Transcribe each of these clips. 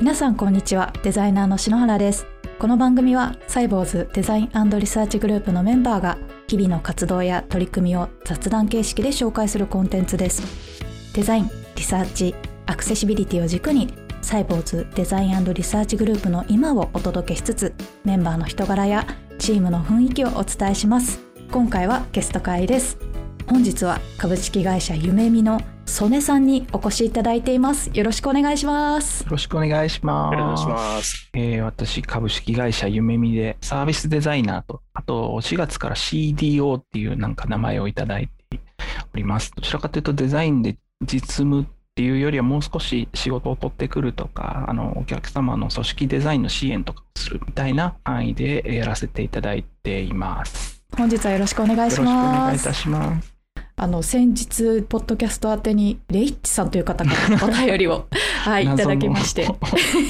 皆さんこんにちは。デザイナーの篠原です。この番組はサイボウズデザインリサーチグループのメンバーが日々の活動や取り組みを雑談形式で紹介するコンテンツです。デザインリサーチアクセシビリティを軸にサイボウズデザインリサーチグループの今をお届けしつつメンバーの人柄やチームの雰囲気をお伝えします。今回はゲスト回です。本日は株式会社ゆめみの曽根さんにお越しいただいています。よろしくお願いします。よろしくお願いします。お願いします。えー、私、株式会社ゆめみでサービスデザイナーと、あと4月から CDO っていうなんか名前をいただいております。どちらかというとデザインで実務っていうよりはもう少し仕事を取ってくるとか、あの、お客様の組織デザインの支援とかするみたいな範囲でやらせていただいています。本日はよろしくお願いします。よろしくお願いいたします。あの先日ポッドキャスト宛てにレイッチさんという方からお便りを はいいただきまして。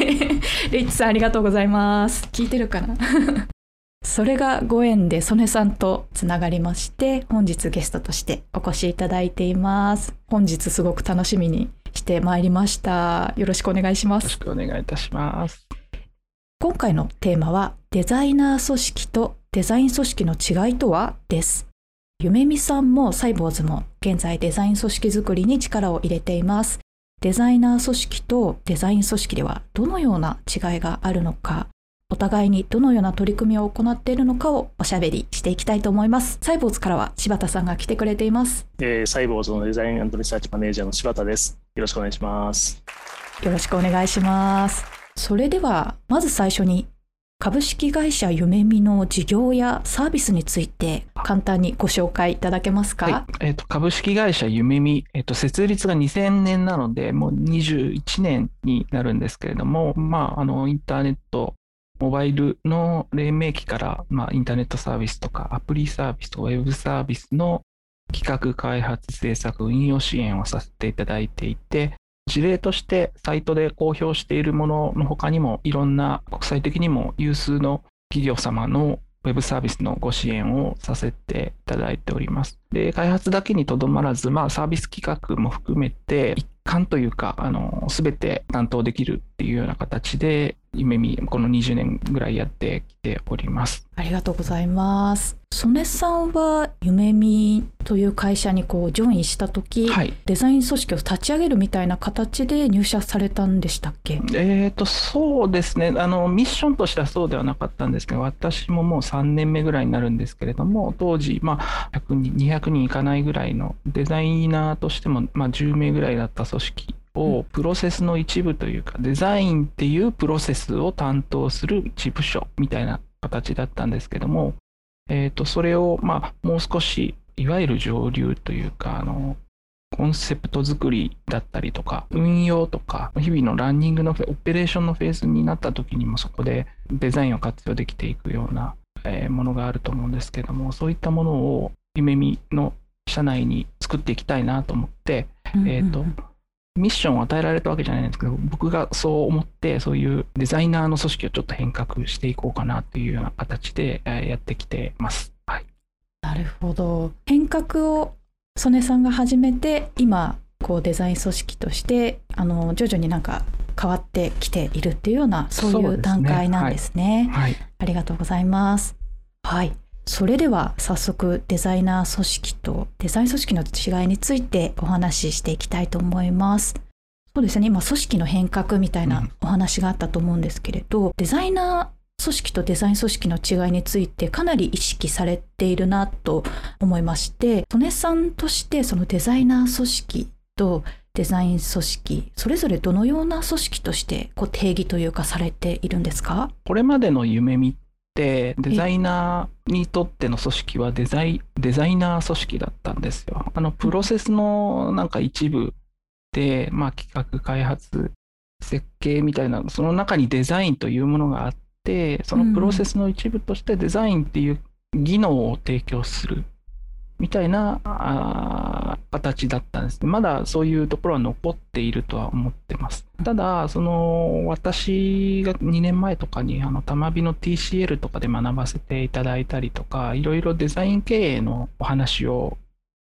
レイッチさんありがとうございます。聞いてるかな？それがご縁で曽根さんとつながりまして本日ゲストとしてお越しいただいています。本日すごく楽しみにしてまいりました。よろしくお願いします。よろしくお願いいたします。今回のテーマはデザイナー組織とデザイン組織の違いとは？です夢見さんもサイボーズも現在デザイン組織づくりに力を入れています。デザイナー組織とデザイン組織ではどのような違いがあるのか、お互いにどのような取り組みを行っているのかをおしゃべりしていきたいと思います。サイボーズからは柴田さんが来てくれています。えー、サイボーズのデザインリサーチマネージャーの柴田です。よろしくお願いします。よろしくお願いします。それでは、まず最初に株式会社ゆめみの事業やサービスについて簡単にご紹介いただけますか、はい、えーと、株式会社ゆめみ、えーと、設立が2000年なのでもう21年になるんですけれども、まあ、あのインターネットモバイルの黎明期から、まあ、インターネットサービスとかアプリサービスとウェブサービスの企画開発制作運用支援をさせていただいていて事例としてサイトで公表しているものの他にもいろんな国際的にも有数の企業様のウェブサービスのご支援をさせていただいております。で、開発だけにとどまらず、まあ、サービス企画も含めて、一貫というか、あの、すべて担当できるっていうような形で、夢見、この20年ぐらいやってきております。ありがとうございます。曽根さんは夢見という会社にこうジョインした時、はい、デザイン組織を立ち上げるみたいな形で入社されたんでしたっけ？えーとそうですねあのミッションとしてはそうではなかったんですけど私ももう3年目ぐらいになるんですけれども当時、まあ、100人200人いかないぐらいのデザイナーとしても、まあ、10名ぐらいだった組織をプロセスの一部というか、デザインっていうプロセスを担当する一部署みたいな形だったんですけども、えっ、ー、と、それを、まあ、もう少し、いわゆる上流というか、あの、コンセプト作りだったりとか、運用とか、日々のランニングのオペレーションのフェーズになった時にもそこでデザインを活用できていくような、えー、ものがあると思うんですけども、そういったものを夢見の社内に作っていきたいなと思って、えっ、と、ミッションを与えられたわけじゃないんですけど、僕がそう思って、そういうデザイナーの組織をちょっと変革していこうかなというような形でやってきてます。はい、なるほど。変革を曽根さんが始めて、今、こうデザイン組織としてあの徐々になんか変わってきているっていうようなそういう段階なんですね。すねはい、はい、ありがとうございます。はい。それでは早速デザイナー組織とデザイン組織の違いについてお話ししていきたいと思います。そうですね今組織の変革みたいなお話があったと思うんですけれど、うん、デザイナー組織とデザイン組織の違いについてかなり意識されているなと思いまして曽根さんとしてそのデザイナー組織とデザイン組織それぞれどのような組織としてこう定義というかされているんですか？これまでの夢見ってデザイナーにとっての組織はデザイデザイナー組織だったんですよ。あのプロセスのなんか一部で、まあ、企画開発設計みたいなその中にデザインというものがあってそのプロセスの一部としてデザインっていう技能を提供するみたいな形だったんです。まだそういうところは残っているとは思ってます。ただ、その私が2年前とかにあの玉美の TCL とかで学ばせていただいたりとか、いろいろデザイン経営のお話を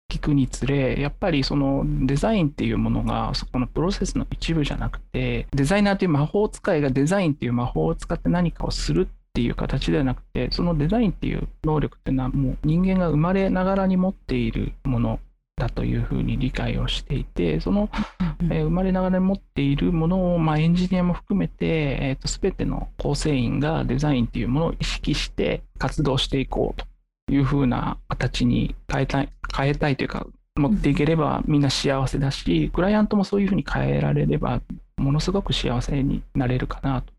聞くにつれ、やっぱりそのデザインっていうものがそこのプロセスの一部じゃなくて、デザイナーという魔法使いがデザインっていう魔法を使って何かをするっていう形ではなくて、そのデザインっていう能力っていうのはもう人間が生まれながらに持っているものだというふうに理解をしていて、その、えー、生まれながらに持っているものを、まあ、エンジニアも含めて、えーと、全ての構成員がデザインっていうものを意識して活動していこうというふうな形に変えたい、変えたいというか、持っていければみんな幸せだし、クライアントもそういうふうに変えられれば、ものすごく幸せになれるかなと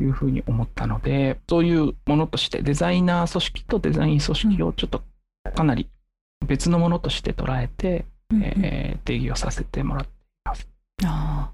いうふうに思ったので、そういうものとしてデザイナー組織とデザイン組織をちょっとかなり別のものとして捉えて、うんえー、定義をさせてもらっています。あ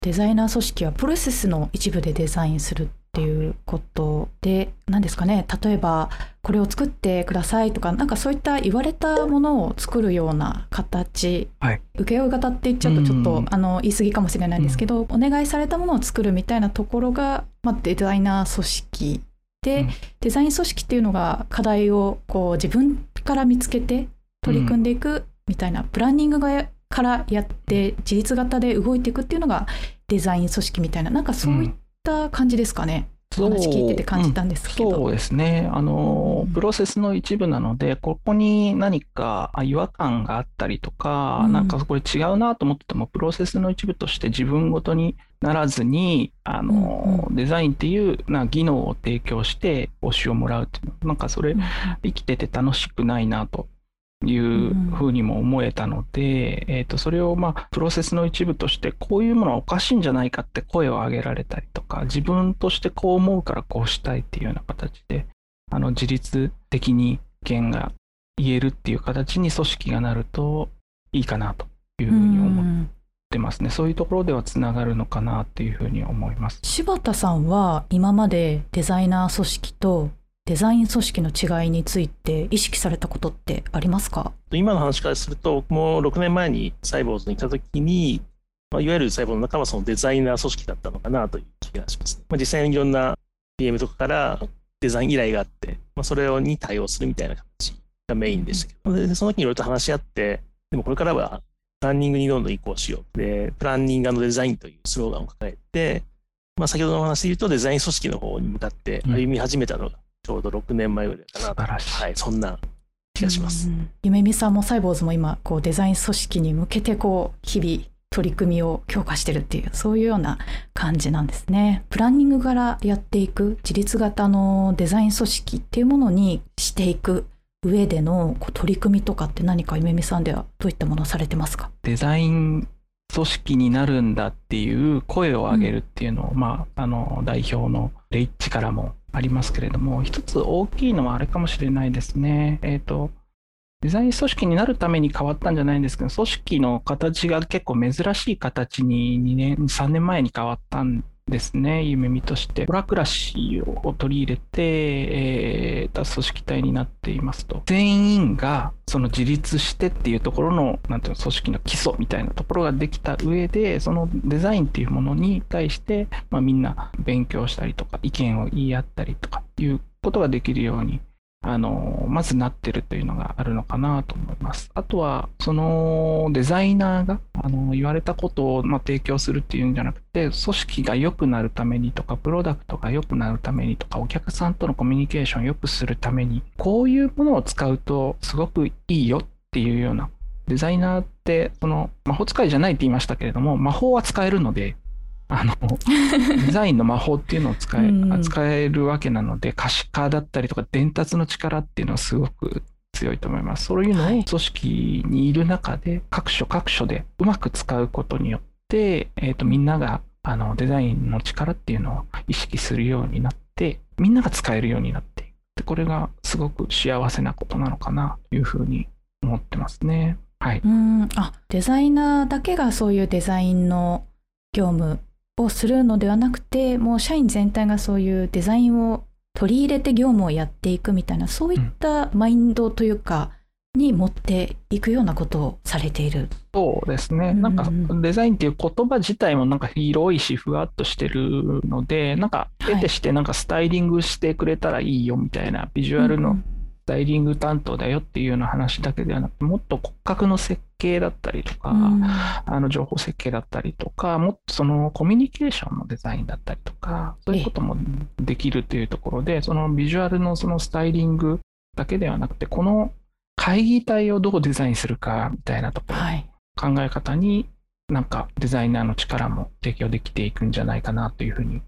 デザイナー組織はプロセスの一部でデザインするっていうことで何ですかね。例えばこれを作ってくださいとかなんかそういった言われたものを作るような形、はい、請負型って言っちゃうとちょっと、あの言い過ぎかもしれないんですけど、お願いされたものを作るみたいなところが、まあ、デザイナー組織で、うん、デザイン組織っていうのが課題をこう自分から見つけて取り組んでいくみたいな、うん、プランニングがからやって自立型で動いていくっていうのがデザイン組織みたいななんかそういった感じですかね。話聞いてて感じたんですけど、うん、そうですね。あの、プロセスの一部なのでここに何か違和感があったりとか、うん、なんかこれ違うなと思っててもプロセスの一部として自分ごとにならずにあの、デザインっていうな技能を提供して報酬をもらうっていう。のなんかそれ、生きてて楽しくないなというふうにも思えたので、えー、とそれをまあプロセスの一部としてこういうものはおかしいんじゃないかって声を上げられたりとか自分としてこう思うからこうしたいっていうような形であの自律的に意見が言えるっていう形に組織がなるといいかなというふうに思って。ますねそういうところではつながるのかなっていうふうに思います柴田さんは今までデザイナー組織とデザイン組織の違いについて意識されたことってありますか？今の話からすると、もう6年前にサイボーズにいたときに、まあ、いわゆるサイボーズの中はそのデザイナー組織だったのかなという気がします。まあ、実際にいろんな PM とかからデザイン依頼があって、まあ、それに対応するみたいな形がメインでしたけど、でその時にいろいろと話し合って、でもこれからはプランニングにどんどん移行しよう。で、プランニングデザインというスローガンを抱えて、まあ、先ほどの話で言うとデザイン組織の方に向かって歩み始めたのが、ちょうど6年前ぐらいかな。素晴らしい。はい、そんな気がします。夢見さんもサイボーズも今、こうデザイン組織に向けて、こう、日々取り組みを強化してるっていう、そういうような感じなんですね。プランニングからやっていく自立型のデザイン組織っていうものにしていく上でのこう取り組みとかって何か夢見さんではどういったものをされてますか？デザイン組織になるんだっていう声を上げるっていうのを、うん、まあ、あの代表のレイッチからもありますけれども、一つ大きいのはあれかもしれないですね。えっ、ー、と、デザイン組織になるために変わったんじゃないんですけど、組織の形が結構珍しい形に2年、3年前に変わったんですね、夢見として。ホラクラシーを取り入れて、えー、組織体になっていますと。全員がその自立してっていうところの、なんていうの、組織の基礎みたいなところができた上で、そのデザインっていうものに対して、まあ、みんな勉強したりとか、意見を言い合ったりとかいうことができるようにあの、まずなってるというのがあるのかなと思います。あとは、そのデザイナーがあの言われたことを、ま、提供するっていうんじゃなくて、組織が良くなるためにとか、プロダクトが良くなるためにとか、お客さんとのコミュニケーションを良くするために、こういうものを使うとすごくいいよっていうような、デザイナーって、その魔法使いじゃないって言いましたけれども、魔法は使えるので、あの、デザインの魔法っていうのを使え、扱えるわけなので、可視化だったりとか伝達の力っていうのはすごく強いと思います。そういうのを組織にいる中で、各所各所でうまく使うことによって、えっ、ー、と、みんなが、あの、デザインの力っていうのを意識するようになって、みんなが使えるようになっていく。で、これがすごく幸せなことなのかなというふうに思ってますね。はい。うん、あ、デザイナーだけがそういうデザインの業務をするのではなくてもう社員全体がそういうデザインを取り入れて業務をやっていくみたいなそういったマインドというか、に持っていくようなことをされている。そうですね。なんかデザインっていう言葉自体もなんか広いしふわっとしてるので、なんか得てしてなんかスタイリングしてくれたらいいよみたいなビジュアルのタイリング担当だよっていうような話だけではなくて、もっと骨格の設計だったりとか、うんあの情報設計だったりとか、もっとそのコミュニケーションのデザインだったりとか、そういうこともできるというところで、そのビジュアルのそのスタイリングだけではなくて、この会議体をどうデザインするかみたいなところ、はい。考え方になんかデザイナーの力も提供できていくんじゃないかなというふうに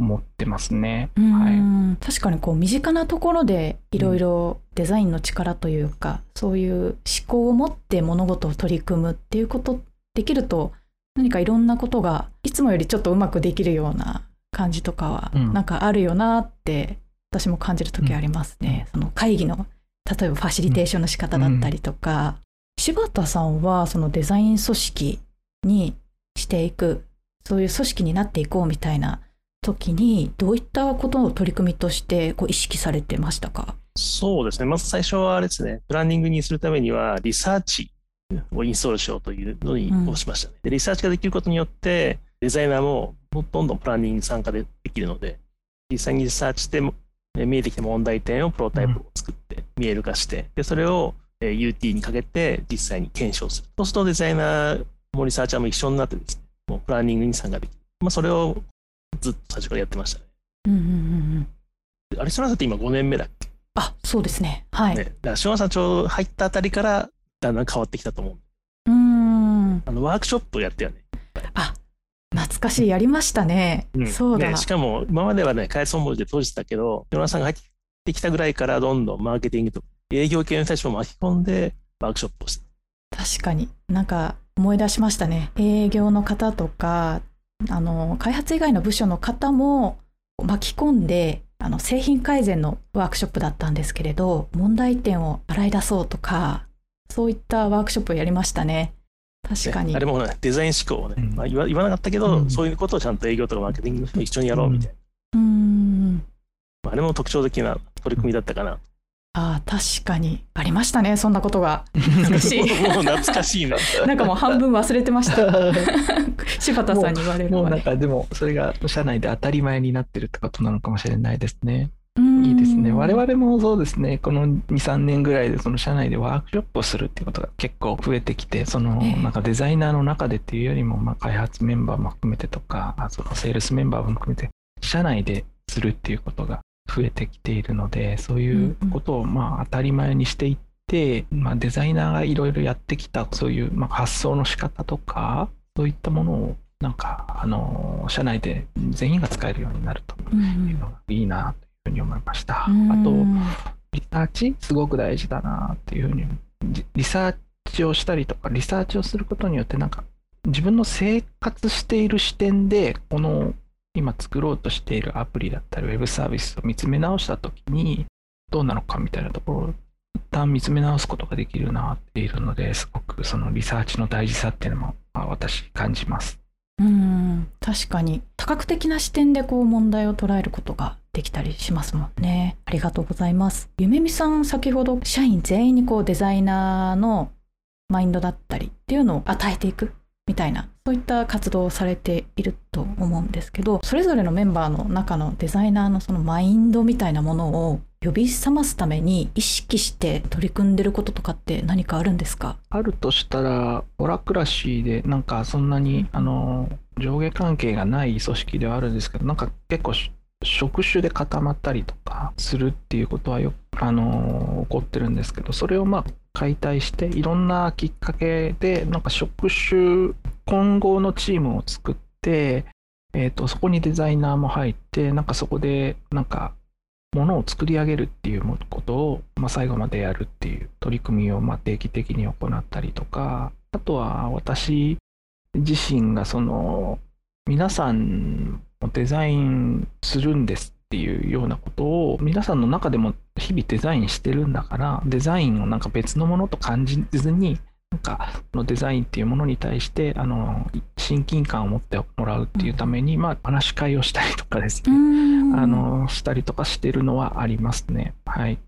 思ってますね。うはい。ん確かにこう身近なところでいろいろデザインの力というか、そういう思考を持って物事を取り組むっていうことできると何かいろんなことがいつもよりちょっとうまくできるような感じとかはうんなんかあるよなって私も感じる時ありますね。その会議の例えばファシリテーションの仕方だったりとか、柴田さんはそのデザイン組織にしていくそういう組織になっていこうみたいな時にどういったことを取り組みとしてこう意識されてましたか？そうですね。まず最初はあれですね、プランニングにするためには、リサーチをインストールしようというのにうんをしましたね。でリサーチができることによって、デザイナーもどんどんプランニングに参加でできるので、実際にリサーチして見えてきた問題点をプロトタイプを作って見える化して、でそれをえー UT にかけて実際に検証する。そうするとデザイナーもリサーチャーも一緒になってですね、もうプランニングに参加できる。まあ、それをずっと最初からやってましたね。うんうんうんうん。でアリソナさんって今5年目だっけ？あそうですね。はい、ね、だから島田さんちょうど入ったあたりからだんだん変わってきたと思う。うーん。あのワークショップをやったよね。あ懐かしいやりましたね、ん。そうだ、ねしかも今まではね、開発本部で閉じてたけど、島田さんが入ってきたぐらいからどんどんマーケティングとか営業系の人たちも巻き込んでワークショップをして。確かに。なんか思い出しましたね。営業の方とかあの開発以外の部署の方も巻き込んであの製品改善のワークショップだったんですけれど問題点を洗い出そうとかそういったワークショップをやりましたね。確かに、ねあれもね、デザイン思考をね、うん。まあ、言わ言わなかったけど、うん。そういうことをちゃんと営業とかマーケティングの人も一緒にやろうみたいな。うーん。まあ、あれも特徴的な取り組みだったかな。あー確かにありましたねそんなことが懐かしいもう懐かしいな。なんかもう半分忘れてました 柴田さんに言われるもうなんかでもそれが社内で当たり前になってるってことなのかもしれないですね。いいですね。我々もそうですね。この2、3年ぐらいでその社内でワークショップをするっていうことが結構増えてきて、そのええなんかデザイナーの中でっていうよりも、まあ開発メンバーも含めてとか、あそのセールスメンバーも含めて、社内でするっていうことが増えてきているので、そういうことをまあ当たり前にしていって、まあデザイナーがいろいろやってきたそういうまあ発想の仕方とか、そういったものをなんかあの社内で全員が使えるようになるとうんいうのがいいなというふうに思いました。うん。あと、リサーチすごく大事だなっていうふうに、リリサーチをしたりとか、リサーチをすることによって、なんか自分の生活している視点で、この今作ろうとしているアプリだったり、ウェブサービスを見つめ直したときに、どうなのかみたいなところを一旦見つめ直すことができるなっているので、すごくそのリサーチの大事さっていうのも、まあ私感じます。うん確かに。多角的な視点でこう問題を捉えることができたりしますもんね。ありがとうございます。ゆめみさん先ほど社員全員にこうデザイナーのマインドだったりっていうのを与えていくみたいなそういった活動をされていると思うんですけどそれぞれのメンバーの中のデザイナーのそのマインドみたいなものを呼び覚ますために意識して取り組んでることとかって何かあるんですか？あるとしたら、オラクラシーで、なんかそんなに、あの、上下関係がない組織ではあるんですけど、なんか結構、職種で固まったりとかするっていうことはよく、あの、起こってるんですけど、それをまあ、解体して、いろんなきっかけで、なんか職種混合のチームを作って、えっと、そこにデザイナーも入って、なんかそこで、なんか、ものを作り上げるっていうことを、まあ、最後までやるっていう取り組みをま定期的に行ったりとか、あとは私自身がその皆さんもデザインするんですっていうようなことを皆さんの中でも日々デザインしてるんだからデザインをなんか別のものと感じずになんかそのデザインっていうものに対してあの親近感を持ってもらうっていうために、まあ話し会をしたりとかですね、あのしたりとかしてるのはありますね。はい。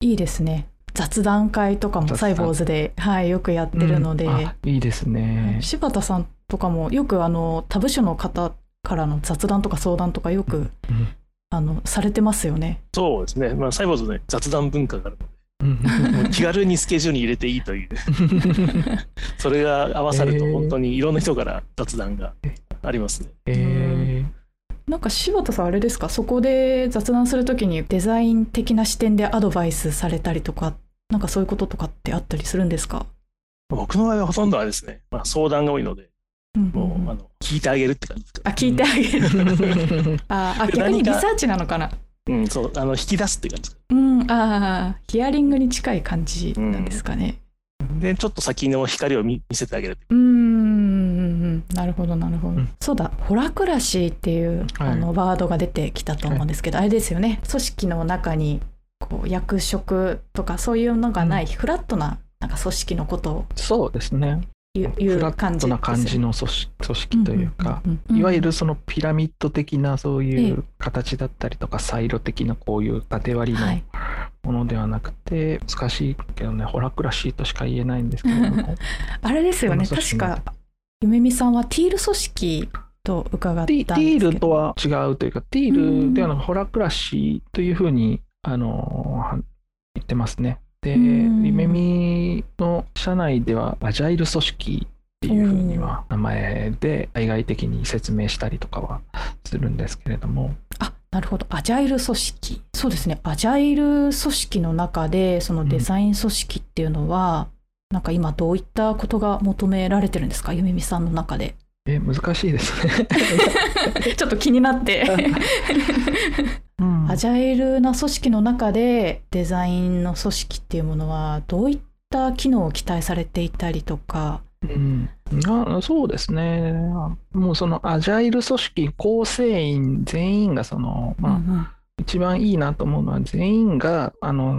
いいですね。雑談会とかもサイボーズで、はい、よくやってるので、うん。あいいですね。柴田さんとかもよくあの他部署の方からの雑談とか相談とかよくうんあのされてますよね。そうですね。まあ、サイボーズね、雑談文化があるので、もう気軽にスケジュールに入れていいという。それが合わさると本当にいろんな人から雑談がありますね。えなんか柴田さんあれですか？そこで雑談するときにデザイン的な視点でアドバイスされたりとかなんかそういうこととかってあったりするんですか、僕の場合はほとんどはですね、まあ、相談が多いので、もうあの聞いてあげるって感じですかあ聞いてあげる、ー ああ逆にリサーチなのかな？うん、そう、あの引き出すって感じうんああヒアリングに近い感じなんですかね。で、ちょっと先の光を見見せてあげる。うーんうんうん。なるほどなるほど、うん。そうだホラクラシーっていう、はい。あのワードが出てきたと思うんですけど、あれですよね。組織の中にこう役職とかそういうのがない、フラットななんか組織のことを。そうですね。言う感じットな感じの組織というか、いわゆるそのピラミッド的なそういえう形だったりとか、サイロ的なこういう縦割りのはい。ものではなくて、難しいけどね、ホラクラシーとしか言えないんですけれども、あれですよね。確か夢見さんはティール組織と伺ったんですけど。ティールとは違うというか、ティールではなくホラクラシーというふうに、あのは言ってますね。で、うん。夢見の社内ではアジャイル組織っていうふうには名前で対外的に説明したりとかはするんですけれども、あなるほど。アジャイル組織。そうですね。アジャイル組織の中でそのデザイン組織っていうのは、なんか今どういったことが求められてるんですか？夢見さんの中でえ、難しいですね。ちょっと気になって。うん。アジャイルな組織の中でデザインの組織っていうものはどういった機能を期待されていたりとか？うん、あそうですね。もうそのアジャイル組織構成員全員がその、まあ、うんうん。一番いいなと思うのは全員があの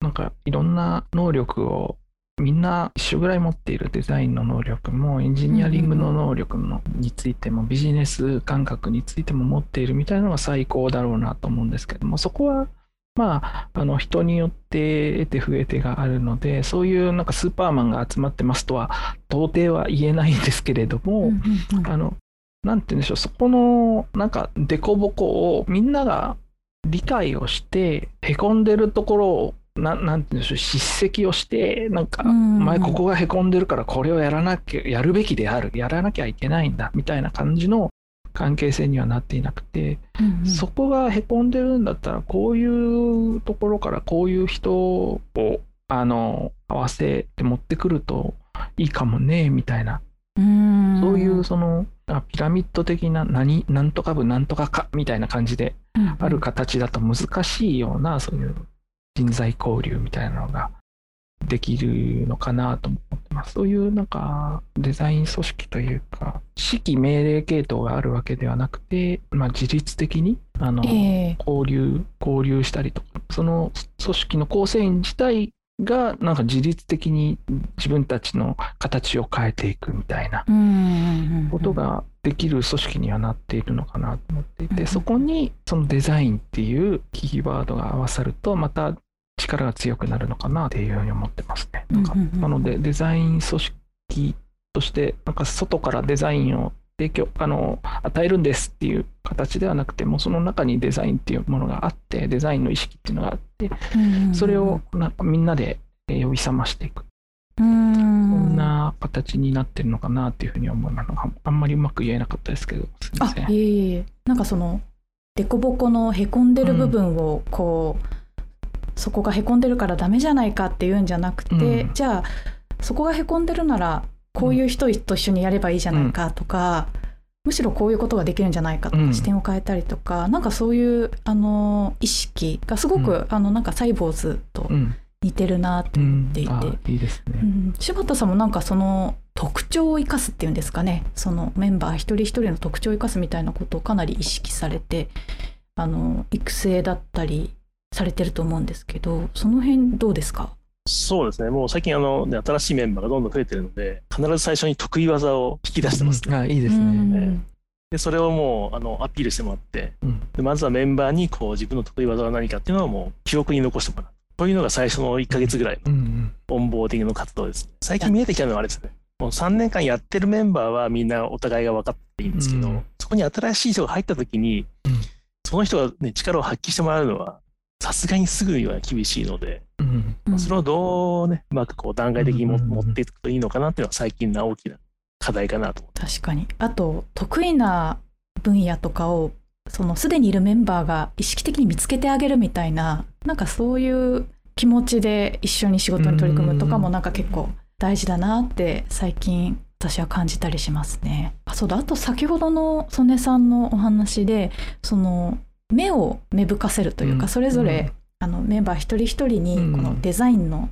なんかいろんな能力をみんな一緒ぐらい持っているデザインの能力もエンジニアリングの能力のについてもビジネス感覚についても持っているみたいなのが最高だろうなと思うんですけどもそこはまああの人によって得て増えてがあるのでそういうなんかスーパーマンが集まってますとは到底は言えないんですけれども、うんうんうん。あの、なんて言うんでしょう、そこの、なんか、凸凹をみんなが理解をして、へこんでるところを、ななんて言うんでしょう、叱責をして、なんか、前ここがへこんでるからこれをやらなきゃ、やるべきである、やらなきゃいけないんだ、みたいな感じの関係性にはなっていなくて、うんうん。そこがへこんでるんだったら、こういうところからこういう人を、あの、合わせて持ってくるといいかもね、みたいな。うん。そういうそのあピラミッド的な何なんとか部なんとかかみたいな感じである形だと難しいようなそういう人材交流みたいなのができるのかなと思ってます。そういうなんかデザイン組織というか指揮命令系統があるわけではなくて、まあ、自律的にあの、ええ交流交流したりとかその組織の構成員自体がなんか自律的に自分たちの形を変えていくみたいなことができる組織にはなっているのかなと思っていうん。てそこにそのデザインっていうキーワードが合わさるとまた力が強くなるのかなっていうふうに思ってますね。なのでデザイン組織としてなんか外からデザインを提供あの与えるんですっていう形ではなくてもうその中にデザインっていうものがあってデザインの意識っていうのがあってそれをなんかみんなでえー呼び覚ましていく。うんこんな形になってるのかなっていうふうに思いますああんまりうまく言えなかったですけどすあせん。いえいえなんかその凸凹のへこんでる部分をこう、そこがへこんでるからダメじゃないかっていうんじゃなくて、うん。じゃあそこがへこんでるならこういう人と一緒にやればいいじゃないかとか、むしろこういうことができるんじゃないかとか、うん。視点を変えたりとかなんかそういうあの意識がすごく、うあのなんかサイボーズとうん。似てるなってうん思っていて、あいいですね、うん。柴田さんもなんかその特徴を生かすっていうんですかね。そのメンバー一人一人の特徴を生かすみたいなことをかなり意識されてあの育成だったりされてると思うんですけどその辺どうですか？そうですね、もう最近あの、ね、新しいメンバーがどんどん増えてるので、必ず最初に得意技を引き出してますね。あいいですね、うんでそれをもうあのアピールしてもらってうんで、まずはメンバーにこう自分の得意技は何かっていうのをもう記憶に残してもらう。そういうのが最初の1ヶ月ぐらいうんうんのオンボーディングの活動です。最近見えてきたのはあれですね。もう3年間やってるメンバーはみんなお互いが分かっていいんですけど、うんそこに新しい人が入った時に、うんその人が、ね、力を発揮してもらうのはさすがにすぐには厳しいので、うん。うんそれをどうね、うまくこう段階的に持っていくといいのかなっていうのは最近の大きな課題かなと思って。確かに。あと得意な分野とかをそのすでにいるメンバーが意識的に見つけてあげるみたいななんかそういう気持ちで一緒に仕事に取り組むとかもなんか結構大事だなって最近私は感じたりしますね。あそうだ。あと先ほどの曽根さんのお話でその目を芽吹かせるというか、うん。それぞれ、あのメンバー一人一人にうん。このデザインの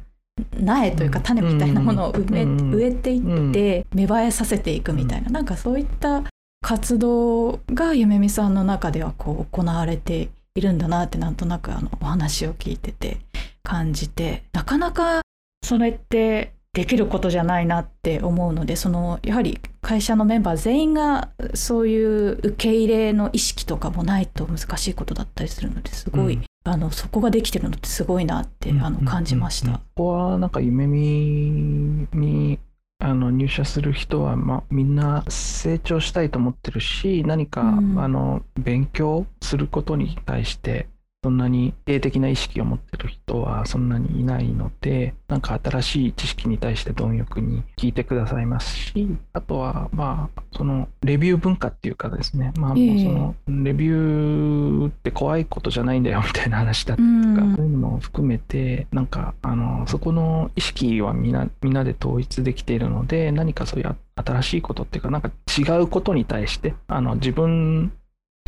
苗というか種みたいなものを埋め、うん。植えていって芽生えさせていくみたいな、なんかそういった活動が夢見さんの中ではこう行われているんだなってなんとなくあのお話を聞いてて感じて。なかなかそれってできることじゃないなって思うのでそのやはり会社のメンバー全員がそういう受け入れの意識とかもないと難しいことだったりするのですごい、うん。あのそこができてるのってすごいなってあの感じました。ここはなんか夢見にあの入社する人は、まあ、みんな成長したいと思ってるし何か、うん。あの勉強することに対してそんなに否定的な意識を持ってる人はそんなにいないのでなんか新しい知識に対して貪欲に聞いてくださいますしあとはまあそのレビュー文化っていうかですね。まあもうそのレビューって怖いことじゃないんだよみたいな話だったりとか、うん。そういうのも含めてなんかあのそこの意識はみんなみんなで統一できているので何かそういう新しいことっていうかなんか違うことに対してあの自分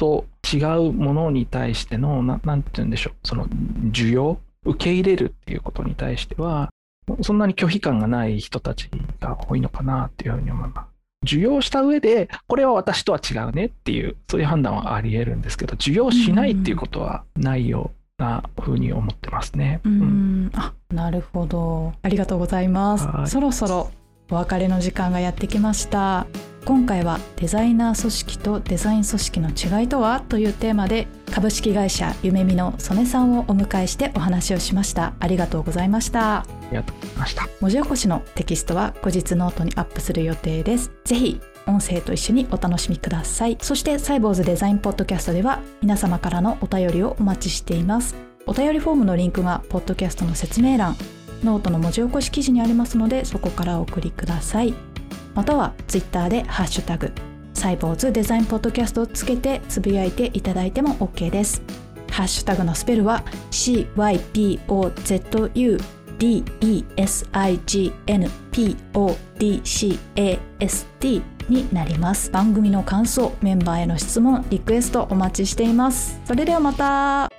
と違うものに対してのななんて言うんでしょう。その需要？受け入れるっていうことに対してはそんなに拒否感がない人たちが多いのかなっていうふうに思います。受容した上でこれは私とは違うねっていうそういう判断はあり得るんですけど受容しないっていうことはないようなふうに思ってますね。ううんん、あなるほど。ありがとうございます。はい。そろそろお別れの時間がやってきました。今回はデザイナー組織とデザイン組織の違いとは？というテーマで株式会社ゆめみの曽根さんをお迎えしてお話をしました。ありがとうございました。ありがとうございました。文字起こしのテキストは後日ノートにアップする予定です。ぜひ音声と一緒にお楽しみください。そしてサイボウズデザインポッドキャストでは皆様からのお便りをお待ちしています。お便りフォームのリンクがポッドキャストの説明欄ノートの文字起こし記事にありますのでそこからお送りください。またはツイッターでハッシュタグサイボウズデザインポッドキャストをつけてつぶやいていただいても OK です。ハッシュタグのスペルは CYBOZU DESIGNPODCAST になります。番組の感想メンバーへの質問リクエストお待ちしています。それではまた。